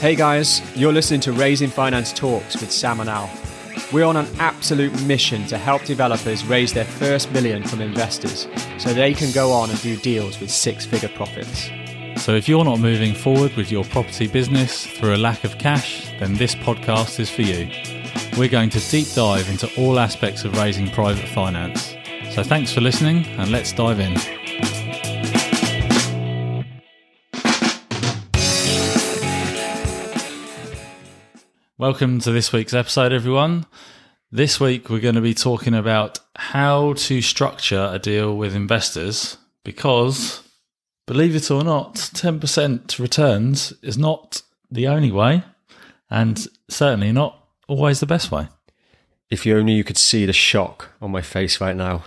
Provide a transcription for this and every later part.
Hey guys, you're listening to Raising Finance Talks with Sam and Al. We're on an absolute mission to help developers raise their first million from investors so they can go on and do deals with six figure profits. So, if you're not moving forward with your property business through a lack of cash, then this podcast is for you. We're going to deep dive into all aspects of raising private finance. So, thanks for listening, and let's dive in. Welcome to this week's episode, everyone. This week, we're going to be talking about how to structure a deal with investors because, believe it or not, 10% returns is not the only way and certainly not always the best way. If you only you could see the shock on my face right now.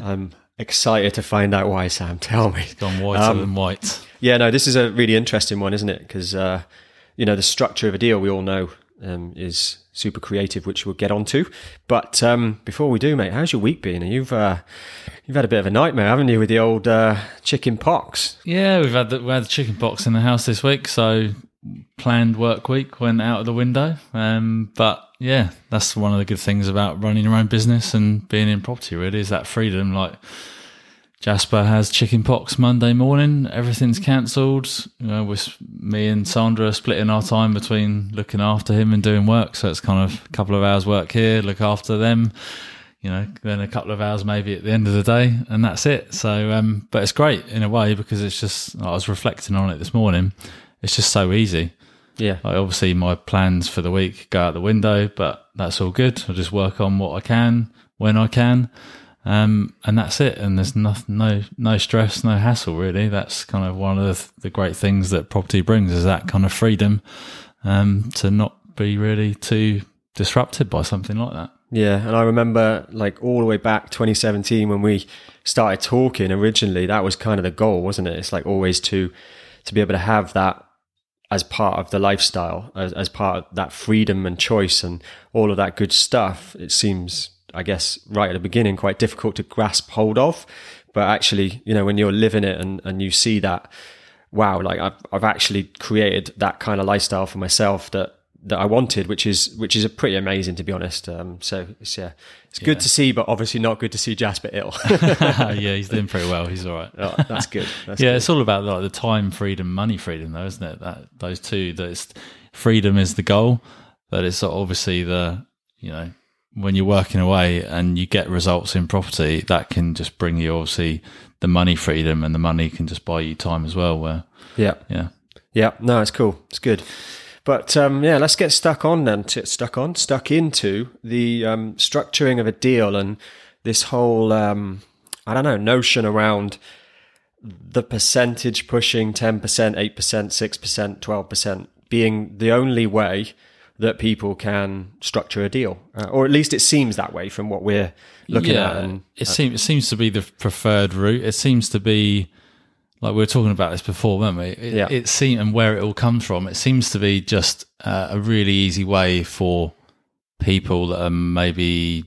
I'm excited to find out why, Sam. Tell me. It's gone whiter Um, than white. Yeah, no, this is a really interesting one, isn't it? Because uh, you know the structure of a deal we all know um, is super creative, which we'll get onto. But um, before we do, mate, how's your week been? You've uh, you've had a bit of a nightmare, haven't you, with the old uh, chicken pox? Yeah, we've had the, we had the chicken pox in the house this week, so planned work week went out of the window. Um, but yeah, that's one of the good things about running your own business and being in property. Really, is that freedom. Like Jasper has chicken pox Monday morning. Everything's cancelled. You know, with me and Sandra splitting our time between looking after him and doing work. So it's kind of a couple of hours work here, look after them. You know, then a couple of hours maybe at the end of the day, and that's it. So, um, but it's great in a way because it's just. I was reflecting on it this morning. It's just so easy. Yeah, Like obviously my plans for the week go out the window, but that's all good. I just work on what I can when I can, um, and that's it. And there's no no no stress, no hassle really. That's kind of one of the, the great things that property brings is that kind of freedom um, to not be really too disrupted by something like that. yeah. And I remember like all the way back 2017 when we started talking originally. That was kind of the goal, wasn't it? It's like always to to be able to have that as part of the lifestyle, as, as part of that freedom and choice and all of that good stuff. It seems, I guess, right at the beginning, quite difficult to grasp hold of. But actually, you know, when you're living it and, and you see that, wow, like I've, I've actually created that kind of lifestyle for myself that, that I wanted, which is, which is a pretty amazing to be honest. Um, so it's, yeah, it's good to see, but obviously not good to see Jasper ill. yeah, he's doing pretty well. He's all right. Oh, that's good. That's yeah, good. it's all about like the time freedom, money freedom, though, isn't it? That those two. That it's freedom is the goal, but it's obviously the you know when you're working away and you get results in property, that can just bring you obviously the money freedom, and the money can just buy you time as well. Where Yeah. yeah, Yeah, no, it's cool. It's good. But um, yeah, let's get stuck on then. Stuck on, stuck into the um, structuring of a deal and this whole um, I don't know notion around the percentage pushing ten percent, eight percent, six percent, twelve percent being the only way that people can structure a deal, uh, or at least it seems that way from what we're looking at. And it seems it seems to be the preferred route. It seems to be like we were talking about this before, weren't we? It, Yeah. it seems and where it all comes from. It seems to be just uh, a really easy way for people that are maybe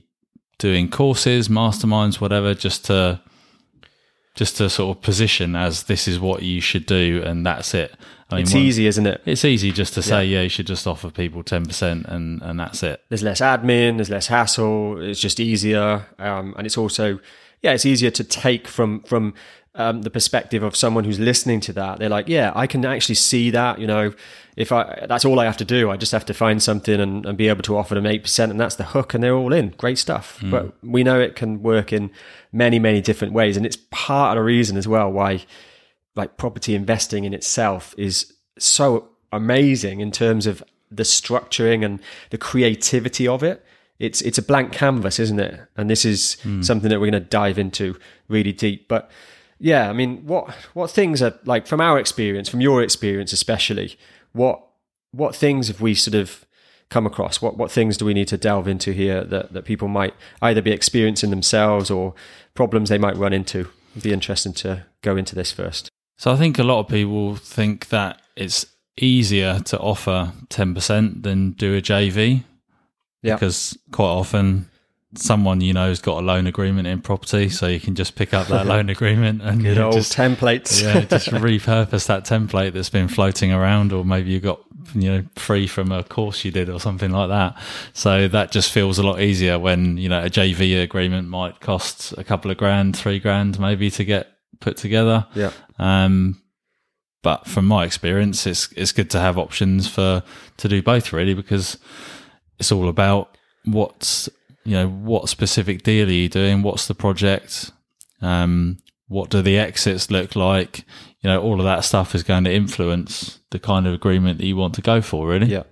doing courses, masterminds, whatever, just to just to sort of position as this is what you should do and that's it. I mean, it's one- easy, isn't it? It's easy just to say, yeah, you should just offer people ten percent and and that's it. there's less admin, there's less hassle. It's just easier, um, and it's also yeah, it's easier to take from from um, the perspective of someone who's listening to that. They're like, yeah, I can actually see that. You know, if I that's all I have to do, I just have to find something and, and be able to offer them eight percent, and that's the hook, and they're all in. Great stuff. But we know it can work in many many different ways, and it's part of the reason as well why like property investing in itself is so amazing in terms of the structuring and the creativity of it. It's it's a blank canvas, isn't it? And this is something that we're going to dive into really deep. But yeah, I mean, what what things are like from our experience, from your experience especially, what what things have we sort of come across? What what things do we need to delve into here that, that people might either be experiencing themselves or problems they might run into? It'd be interesting to go into this first. So I think a lot of people think that it's easier to offer 10% than do a JV Yeah. because quite often someone you know has got a loan agreement in property so you can just pick up that loan agreement and Good old just, templates. yeah, just repurpose that template that's been floating around or maybe you've got you know, free from a course you did or something like that. So that just feels a lot easier when, you know, a JV agreement might cost a couple of grand, three grand maybe to get put together. Yeah. Um, but from my experience, it's it's good to have options for to do both really because it's all about what's you know what specific deal are you doing, what's the project, um, what do the exits look like, you know, all of that stuff is going to influence the kind of agreement that you want to go for, really. Yeah.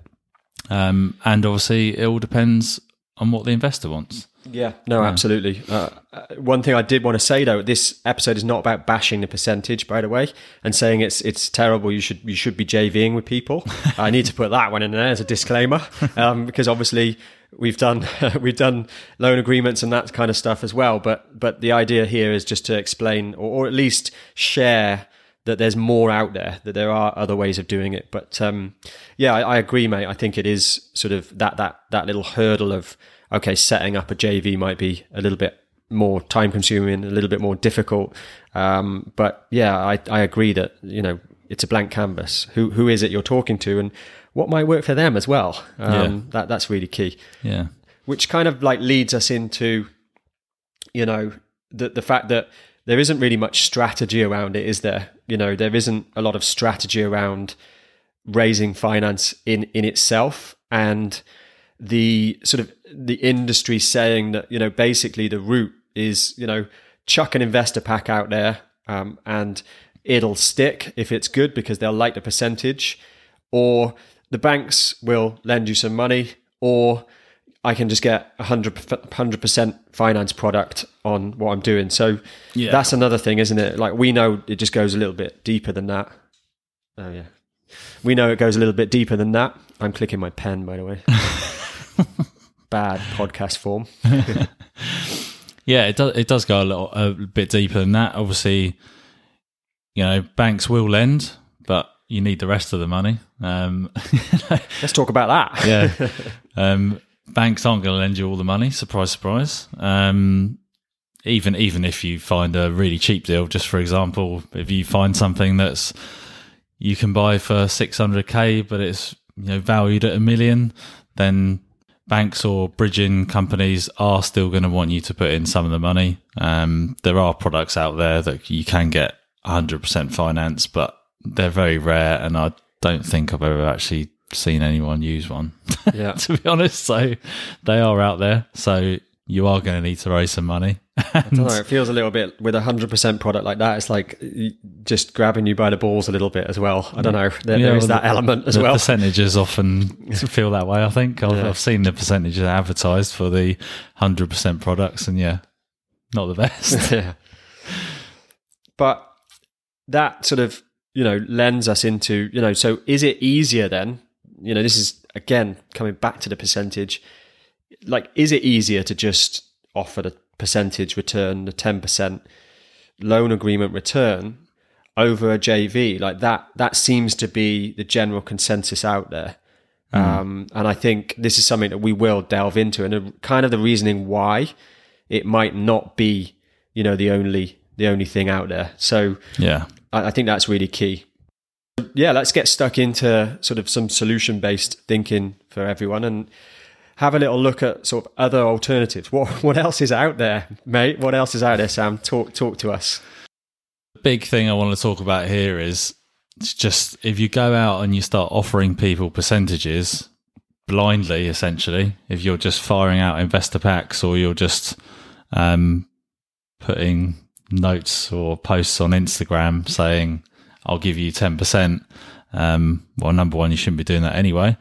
Um, and obviously, it all depends on what the investor wants. Yeah, no, absolutely. Uh, uh, one thing I did want to say though, this episode is not about bashing the percentage, by the way, and saying it's it's terrible. You should you should be JVing with people. I need to put that one in there as a disclaimer, um, because obviously we've done we've done loan agreements and that kind of stuff as well. But but the idea here is just to explain or, or at least share that there's more out there, that there are other ways of doing it. But um, yeah, I, I agree, mate. I think it is sort of that that that little hurdle of okay, setting up a JV might be a little bit more time consuming, a little bit more difficult. Um, but yeah, I, I agree that, you know, it's a blank canvas. Who, who is it you're talking to and what might work for them as well? Um, Yeah. that, that's really key. Yeah. Which kind of like leads us into, you know, the, the fact that there isn't really much strategy around it, is there? You know, there isn't a lot of strategy around raising finance in, in itself. And, the sort of the industry saying that you know basically the route is you know chuck an investor pack out there um, and it'll stick if it's good because they'll like the percentage or the banks will lend you some money or I can just get a 100 percent finance product on what I'm doing. So Yeah. that's another thing, isn't it? Like we know it just goes a little bit deeper than that. Oh yeah, we know it goes a little bit deeper than that. I'm clicking my pen, by the way. Bad podcast form. Yeah, it does. It does go a little a bit deeper than that. Obviously, you know, banks will lend, but you need the rest of the money. Um, Let's talk about that. yeah, um, banks aren't going to lend you all the money. Surprise, surprise. Um, even even if you find a really cheap deal, just for example, if you find something that's you can buy for six hundred k, but it's you know valued at a million, then banks or bridging companies are still going to want you to put in some of the money. Um, there are products out there that you can get 100% finance, but they're very rare, and I don't think I've ever actually seen anyone use one, Yeah. to be honest. So they are out there. So you are going to need to raise some money. I don't know. It feels a little bit with a hundred percent product like that. It's like just grabbing you by the balls a little bit as well. I don't know. There, Yeah, there is well, that element as the well. percentages often feel that way. I think I've, Yeah. I've seen the percentages advertised for the hundred percent products, and yeah, not the best. yeah. But that sort of, you know, lends us into, you know, so is it easier then? You know, this is again coming back to the percentage. Like, is it easier to just offer the percentage return, the 10% loan agreement return over a JV? Like that, that seems to be the general consensus out there. Um, and I think this is something that we will delve into and kind of the reasoning why it might not be, you know, the only, the only thing out there. So, yeah, I, I think that's really key. Yeah, let's get stuck into sort of some solution based thinking for everyone and have a little look at sort of other alternatives. What what else is out there, mate? What else is out there, Sam? Talk talk to us. the big thing I want to talk about here is just if you go out and you start offering people percentages blindly, essentially, if you're just firing out investor packs or you're just um, putting notes or posts on Instagram saying, I'll give you 10%. Um, well, number one, you shouldn't be doing that anyway.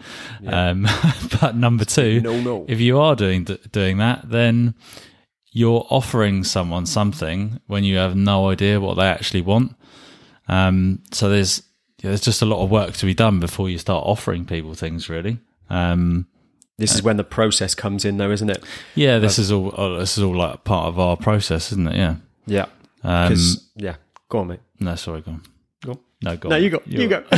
Um, but number two, No, no. if you are doing doing that, then you're offering someone something when you have no idea what they actually want. Um, so there's yeah, there's just a lot of work to be done before you start offering people things. Really, um, This is when the process comes in, though, isn't it? yeah. This is all uh, this is all like part of our process, isn't it? Yeah. Yeah. Um, yeah. Go on, mate. no, sorry, go on. No, go No, on. you go. You You're- go.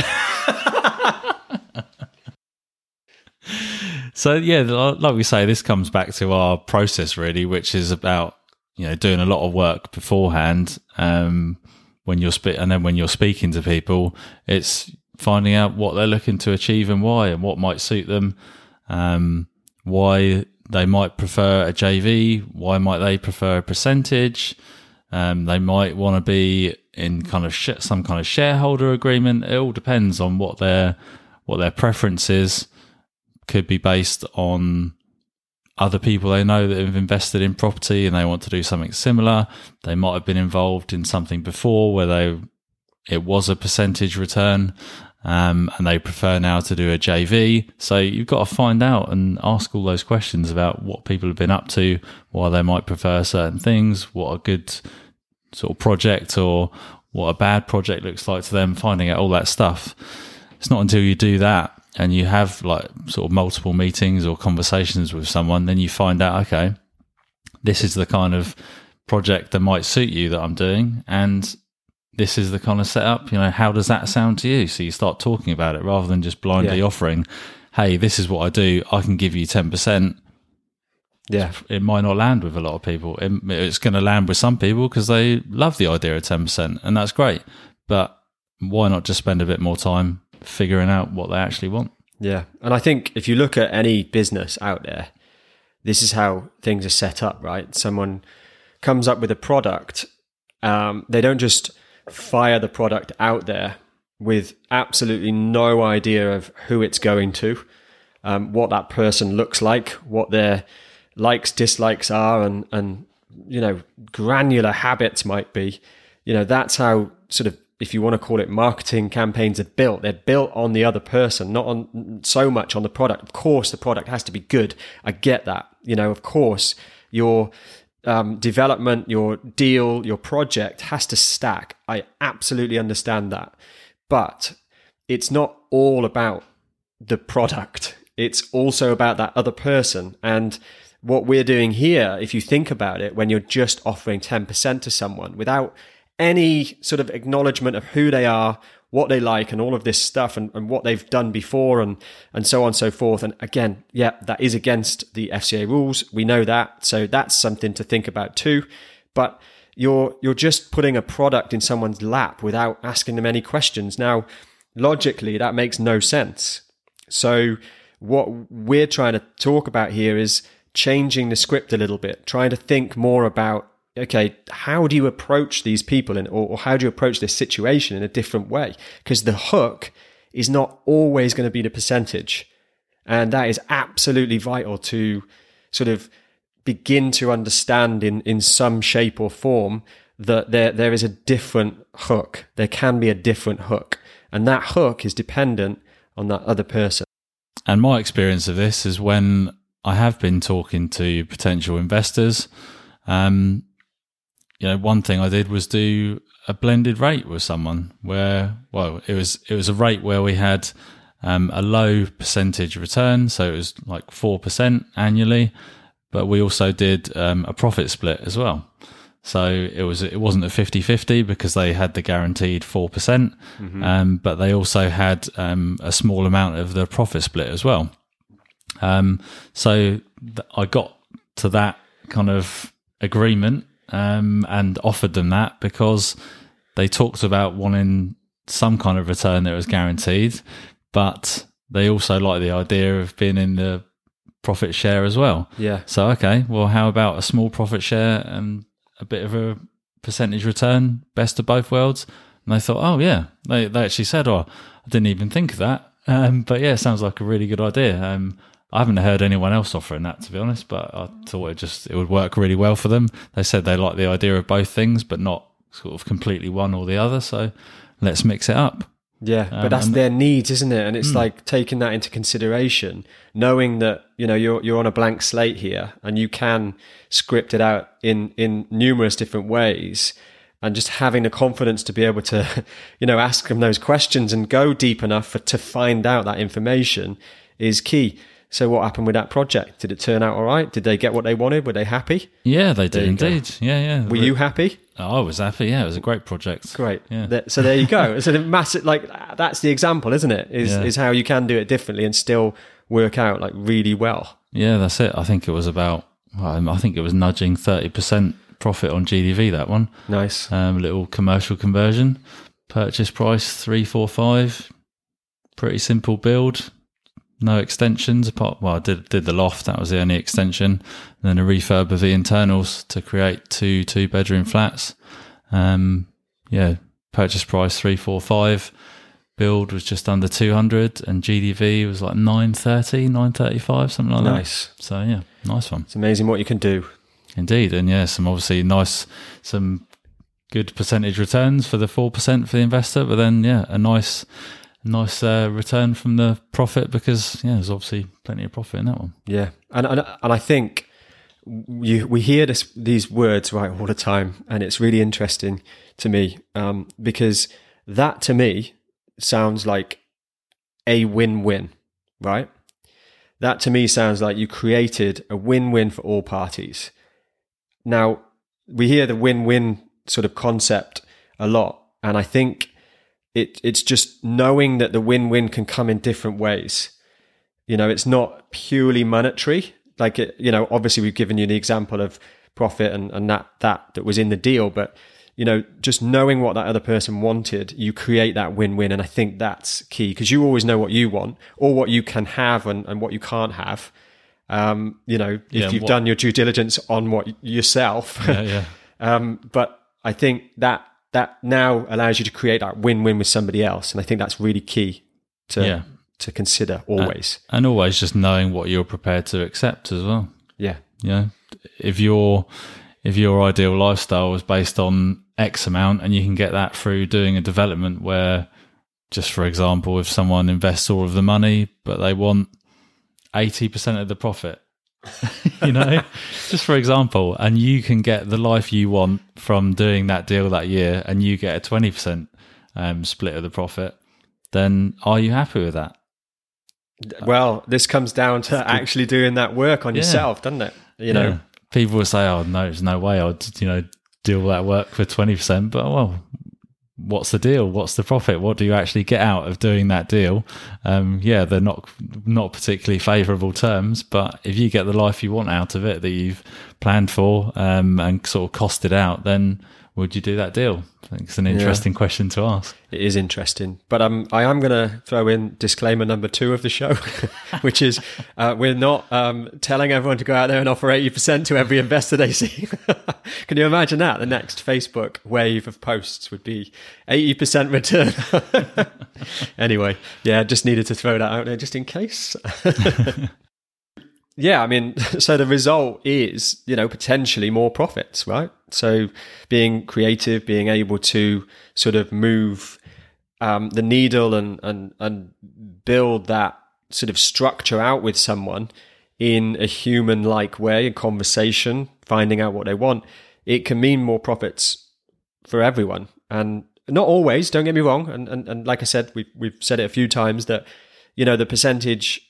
So yeah, like we say, this comes back to our process really, which is about you know doing a lot of work beforehand. Um, when you're spe- and then when you're speaking to people, it's finding out what they're looking to achieve and why, and what might suit them, um, why they might prefer a JV, why might they prefer a percentage. Um, they might want to be in kind of sh- some kind of shareholder agreement. It all depends on what their what their preference is. Could be based on other people they know that have invested in property and they want to do something similar. They might have been involved in something before where they it was a percentage return um, and they prefer now to do a JV. So you've got to find out and ask all those questions about what people have been up to, why they might prefer certain things, what are good sort of project or what a bad project looks like to them, finding out all that stuff. It's not until you do that and you have like sort of multiple meetings or conversations with someone, then you find out, okay, this is the kind of project that might suit you that I'm doing. And this is the kind of setup, you know, how does that sound to you? So you start talking about it rather than just blindly Yeah. offering, hey, this is what I do. I can give you 10%. Yeah. It might not land with a lot of people. It, it's going to land with some people because they love the idea of 10%, and that's great. But why not just spend a bit more time figuring out what they actually want? Yeah. And I think if you look at any business out there, this is how things are set up, right? Someone comes up with a product. Um, they don't just fire the product out there with absolutely no idea of who it's going to, um, what that person looks like, what their likes, dislikes are, and, and, you know, granular habits might be. You know, that's how sort of if you want to call it marketing campaigns are built. They're built on the other person not on so much on the product. Of course the product has to be good. I get that you know of course your um, development your deal your project has to stack. I absolutely understand that. But it's not all about the product. It's also about that other person. And what we're doing here if you think about it when you're just offering 10% to someone without any sort of acknowledgement of who they are, what they like, and all of this stuff, and, and what they've done before, and and so on and so forth. And again, yeah, that is against the FCA rules. We know that, so that's something to think about too. But you're you're just putting a product in someone's lap without asking them any questions. Now, logically, that makes no sense. So what we're trying to talk about here is changing the script a little bit, trying to think more about okay, how do you approach these people in, or, or how do you approach this situation in a different way? Because the hook is not always going to be the percentage. And that is absolutely vital to sort of begin to understand in, in some shape or form that there, there is a different hook. There can be a different hook. And that hook is dependent on that other person. And my experience of this is when I have been talking to potential investors. Um, you know, one thing I did was do a blended rate with someone where, well, it was it was a rate where we had um, a low percentage return, so it was like four percent annually, but we also did um, a profit split as well. So it was it wasn't a 50-50 because they had the guaranteed four percent, um, but they also had um, a small amount of the profit split as well. Um, so th- I got to that kind of agreement um, and offered them that because they talked about wanting some kind of return that was guaranteed, but they also like the idea of being in the profit share as well. Yeah. So okay, well, how about a small profit share and a bit of a percentage return, best of both worlds? And they thought, oh yeah, they they actually said, oh, I didn't even think of that. Um, but yeah, sounds like a really good idea. Um, I haven't heard anyone else offering that to be honest, but I thought it just it would work really well for them. They said they like the idea of both things, but not sort of completely one or the other. So let's mix it up. Yeah, but um, that's their needs, isn't it? And it's hmm. like taking that into consideration, knowing that you know you're you're on a blank slate here, and you can script it out in in numerous different ways, and just having the confidence to be able to, you know, ask them those questions and go deep enough for, to find out that information is key. So, what happened with that project? Did it turn out all right? Did they get what they wanted? Were they happy? Yeah, they did you go. indeed. Yeah, yeah. Were you happy? I was happy. Yeah, it was a great project. Great. Yeah. So there you go. so the massive, like that's the example, isn't it? Is Yeah. is how you can do it differently and still work out like really well. Yeah, that's it. I think it was about. I think it was nudging thirty percent profit on GDV. That one. Nice. Um, a little commercial conversion. Purchase price three four five. pretty simple build. No extensions apart. Well, I did did the loft. That was the only extension. And then a refurb of the internals to create two two bedroom flats. Um, yeah, purchase price three four five. Build was just under two hundred, and GDV was like 930, 935, something like Nice. that. Nice. So yeah, nice one. It's amazing what you can do. Indeed, and yeah, some obviously nice, some good percentage returns for the four percent for the investor, but then yeah, a nice, nice uh, return from the profit because yeah, there's obviously plenty of profit in that one. Yeah, and and, and I think you we hear this, these words right all the time, and it's really interesting to me um, because that to me sounds like a win-win, right? That to me sounds like you created a win-win for all parties. Now we hear the win-win sort of concept a lot, and I think it it's just knowing that the win-win can come in different ways. You know, it's not purely monetary. Like, it, you know, obviously we've given you the example of profit and, and that, that, that was in the deal, but, you know, just knowing what that other person wanted, you create that win-win. And I think that's key because you always know what you want or what you can have and, and what you can't have. Um, you know, if Yeah, you've what- done your due diligence on what yourself, Yeah, yeah, um, but I think that that now allows you to create that win-win with somebody else, and I think that's really key to Yeah. to consider always. and always just knowing what you're prepared to accept as well. yeah, know, if your if your ideal lifestyle was based on X amount, and you can get that through doing a development where, just for example, if someone invests all of the money but they want eighty percent of the profit, you know, just for example, and you can get the life you want from doing that deal that year, and you get a twenty percent um, split of the profit, then are you happy with that? Well, this comes down to actually doing that work on Yeah. yourself, doesn't it? You know, Yeah. people will say, "Oh no, there's no way I'd you know do all that work for twenty percent." But well, what's the deal? What's the profit? What do you actually get out of doing that deal? Um, yeah, they're not not particularly favourable terms, but if you get the life you want out of it that you've planned for um, and sort of costed out, then would you do that deal? I think it's an interesting question to ask. it is interesting. But um, I am going to throw in disclaimer number two of the show, which is uh, we're not um, telling everyone to go out there and offer 80% to every investor they see. Can you imagine that? The next Facebook wave of posts would be 80% return. anyway, yeah, just needed to throw that out there just in case. Yeah, I mean, so the result is, you know, potentially more profits, right? So being creative, being able to sort of move um, the needle and, and, and build that sort of structure out with someone in a human like way, a conversation, finding out what they want, it can mean more profits for everyone. And not always, don't get me wrong. And, and, and like I said, we've, we've said it a few times that, you know, the percentage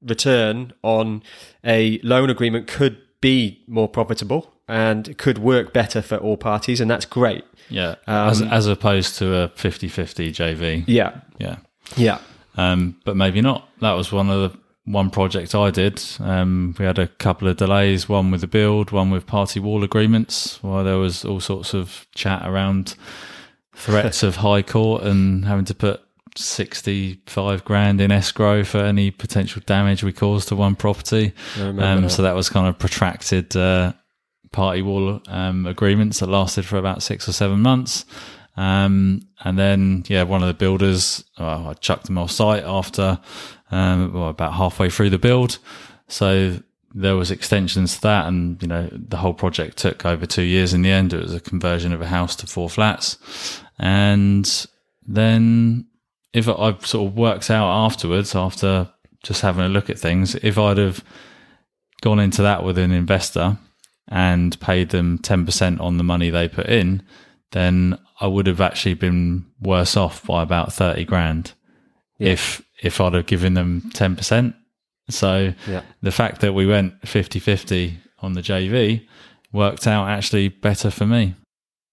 return on a loan agreement could be more profitable and could work better for all parties. And that's great. Yeah, as as opposed to a 50-50 JV. Yeah. Yeah. Yeah. um, but maybe not. That was one of the one project I did. Um, we had a couple of delays, one with the build, one with party wall agreements, while there was all sorts of chat around threats of high court and having to put 65 grand in escrow for any potential damage we caused to one property. Um, that. so that was kind of protracted uh, party wall um, agreements that lasted for about six or seven months. Um, and then, yeah, one of the builders, well, I chucked them off site after um, well, about halfway through the build. So there was extensions to that, and you know the whole project took over two years. In the end, it was a conversion of a house to four flats, and then if I sort of worked out afterwards, after just having a look at things, if I'd have gone into that with an investor and paid them 10% on the money they put in, then I would have actually been worse off by about 30 grand if if I'd have given them 10%. So Yeah. the fact that we went 50-50 on the JV worked out actually better for me.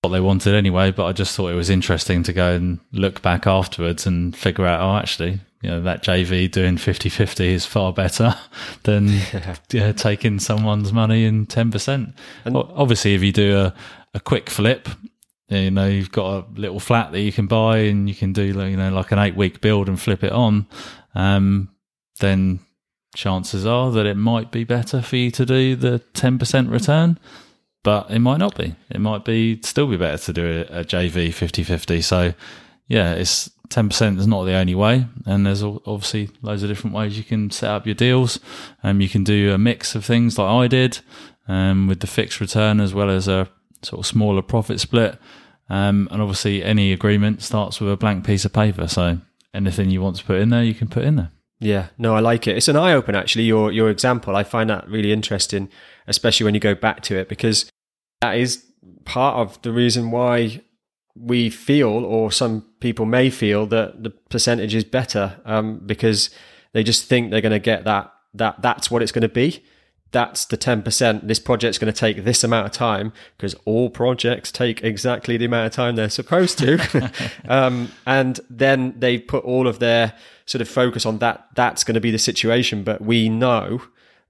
What they wanted anyway, but I just thought it was interesting to go and look back afterwards and figure out, oh, actually, you know, that JV doing 50-50 is far better than yeah, taking someone's money in 10%. O- Obviously, if you do a, a quick flip, you know you've got a little flat that you can buy and you can do you know like an eight week build and flip it on, um, then chances are that it might be better for you to do the ten percent return. But it might not be. It might be still be better to do a, a JV 50-50. So yeah, it's ten percent is not the only way, and there's obviously loads of different ways you can set up your deals. Um, you can do a mix of things like I did, um, with the fixed return as well as a sort of smaller profit split. Um, and obviously, any agreement starts with a blank piece of paper. So anything you want to put in there, you can put in there. Yeah, no, I like it. It's an eye opener, actually. Your your example, I find that really interesting, especially when you go back to it, because that is part of the reason why we feel, or some people may feel, that the percentage is better um, because they just think they're going to get that that that's what it's going to be. That's the ten percent. This project's going to take this amount of time because all projects take exactly the amount of time they're supposed to, um, and then they put all of their sort of focus on that. That's going to be the situation, but we know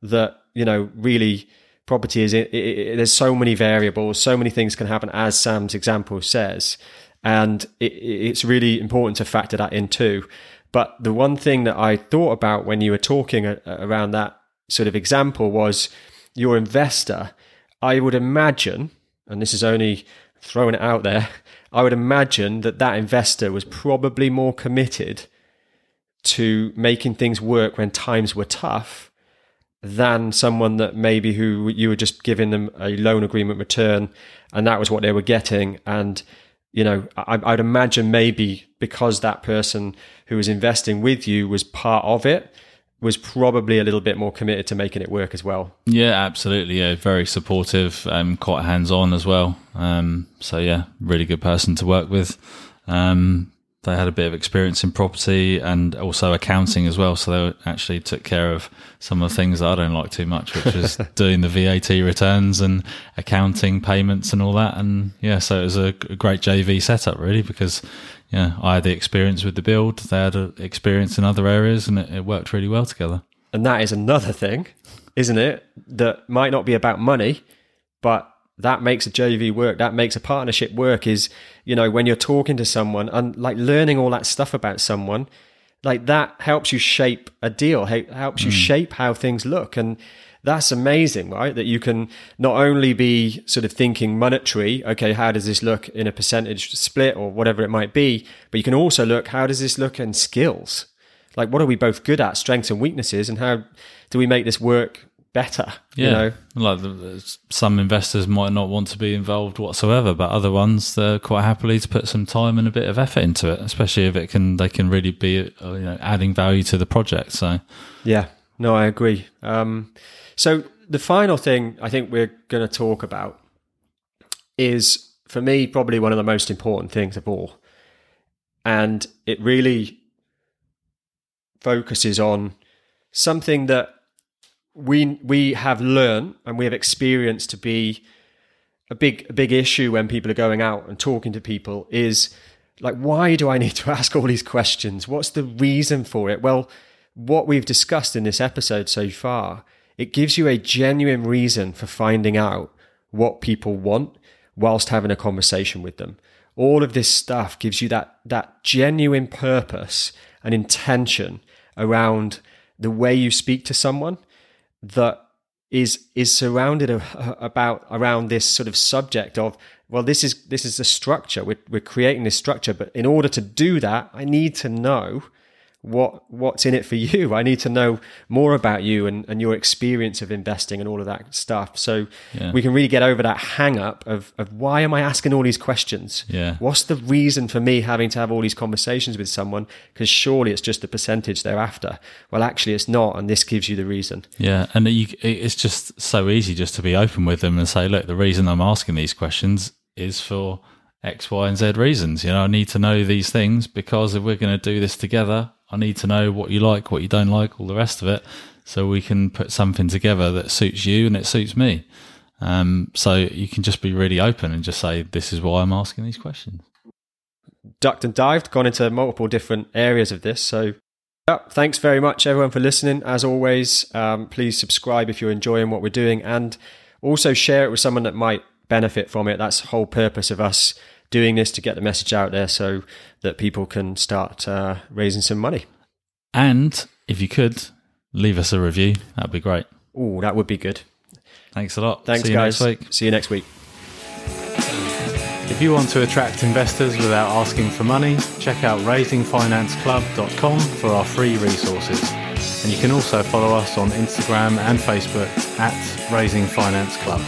that you know really property is it, it, there's so many variables, so many things can happen, as Sam's example says, and it, it's really important to factor that in too. But the one thing that I thought about when you were talking around that sort of example was your investor. I would imagine, and this is only throwing it out there, I would imagine that that investor was probably more committed to making things work when times were tough than someone that maybe who you were just giving them a loan agreement return and that was what they were getting. And you know I, i'd imagine maybe because that person who was investing with you was part of it was probably a little bit more committed to making it work as well. Yeah absolutely. Yeah very supportive um quite hands-on as well. Um so yeah really good person to work with. Um they had a bit of experience in property and also accounting as well. So they actually took care of some of the things that I don't like too much, which is doing the VAT returns and accounting payments and all that. And yeah, so it was a great JV setup really because yeah, I had the experience with the build, they had experience in other areas, and it, it worked really well together. And that is another thing, isn't it? That might not be about money, but that makes a JV work. That makes a partnership work. Is you know when you're talking to someone and like learning all that stuff about someone, like that helps you shape a deal. Helps you mm. shape how things look, and that's amazing, right? That you can not only be sort of thinking monetary, okay, how does this look in a percentage split or whatever it might be, but you can also look how does this look in skills. Like, what are we both good at, strengths and weaknesses, and how do we make this work better. Yeah, you know? like the, some investors might not want to be involved whatsoever, but other ones they're quite happily to put some time and a bit of effort into it, especially if it can they can really be uh, you know adding value to the project. So yeah, no, I agree. Um, so the final thing I think we're going to talk about is for me probably one of the most important things of all, and it really focuses on something that we we have learned and we have experienced to be a big a big issue when people are going out and talking to people is like why do I need to ask all these questions? What's the reason for it? Well, what we've discussed in this episode so far, it gives you a genuine reason for finding out what people want whilst having a conversation with them. All of this stuff gives you that that genuine purpose and intention around the way you speak to someone that is is surrounded about around this sort of subject of well this is this is a structure. We're, we're creating this structure but in order to do that i need to know what what's in it for you. I need to know more about you and, and your experience of investing and all of that stuff. So yeah. we can really get over that hang up of, of why am I asking all these questions? Yeah. What's the reason for me having to have all these conversations with someone? Because surely it's just the percentage they're after. Well, actually it's not, and this gives you the reason. Yeah. And you, it's just so easy just to be open with them and say, look, the reason I'm asking these questions is for X, Y, and Z reasons. You know, I need to know these things because if we're going to do this together, I need to know what you like, what you don't like, all the rest of it, so we can put something together that suits you and it suits me. Um, so you can just be really open and just say, "This is why I'm asking these questions." Ducked and dived, gone into multiple different areas of this. So, thanks very much, everyone, for listening. As always, um, please subscribe if you're enjoying what we're doing, and also share it with someone that might benefit from it. That's the whole purpose of us doing this to get the message out there so that people can start uh, raising some money. And if you could leave us a review, that'd be great. Oh, that would be good. Thanks a lot. Thanks, See you guys. Next week. See you next week. If you want to attract investors without asking for money, check out raisingfinanceclub.com for our free resources. And you can also follow us on Instagram and Facebook at Raising Finance Club.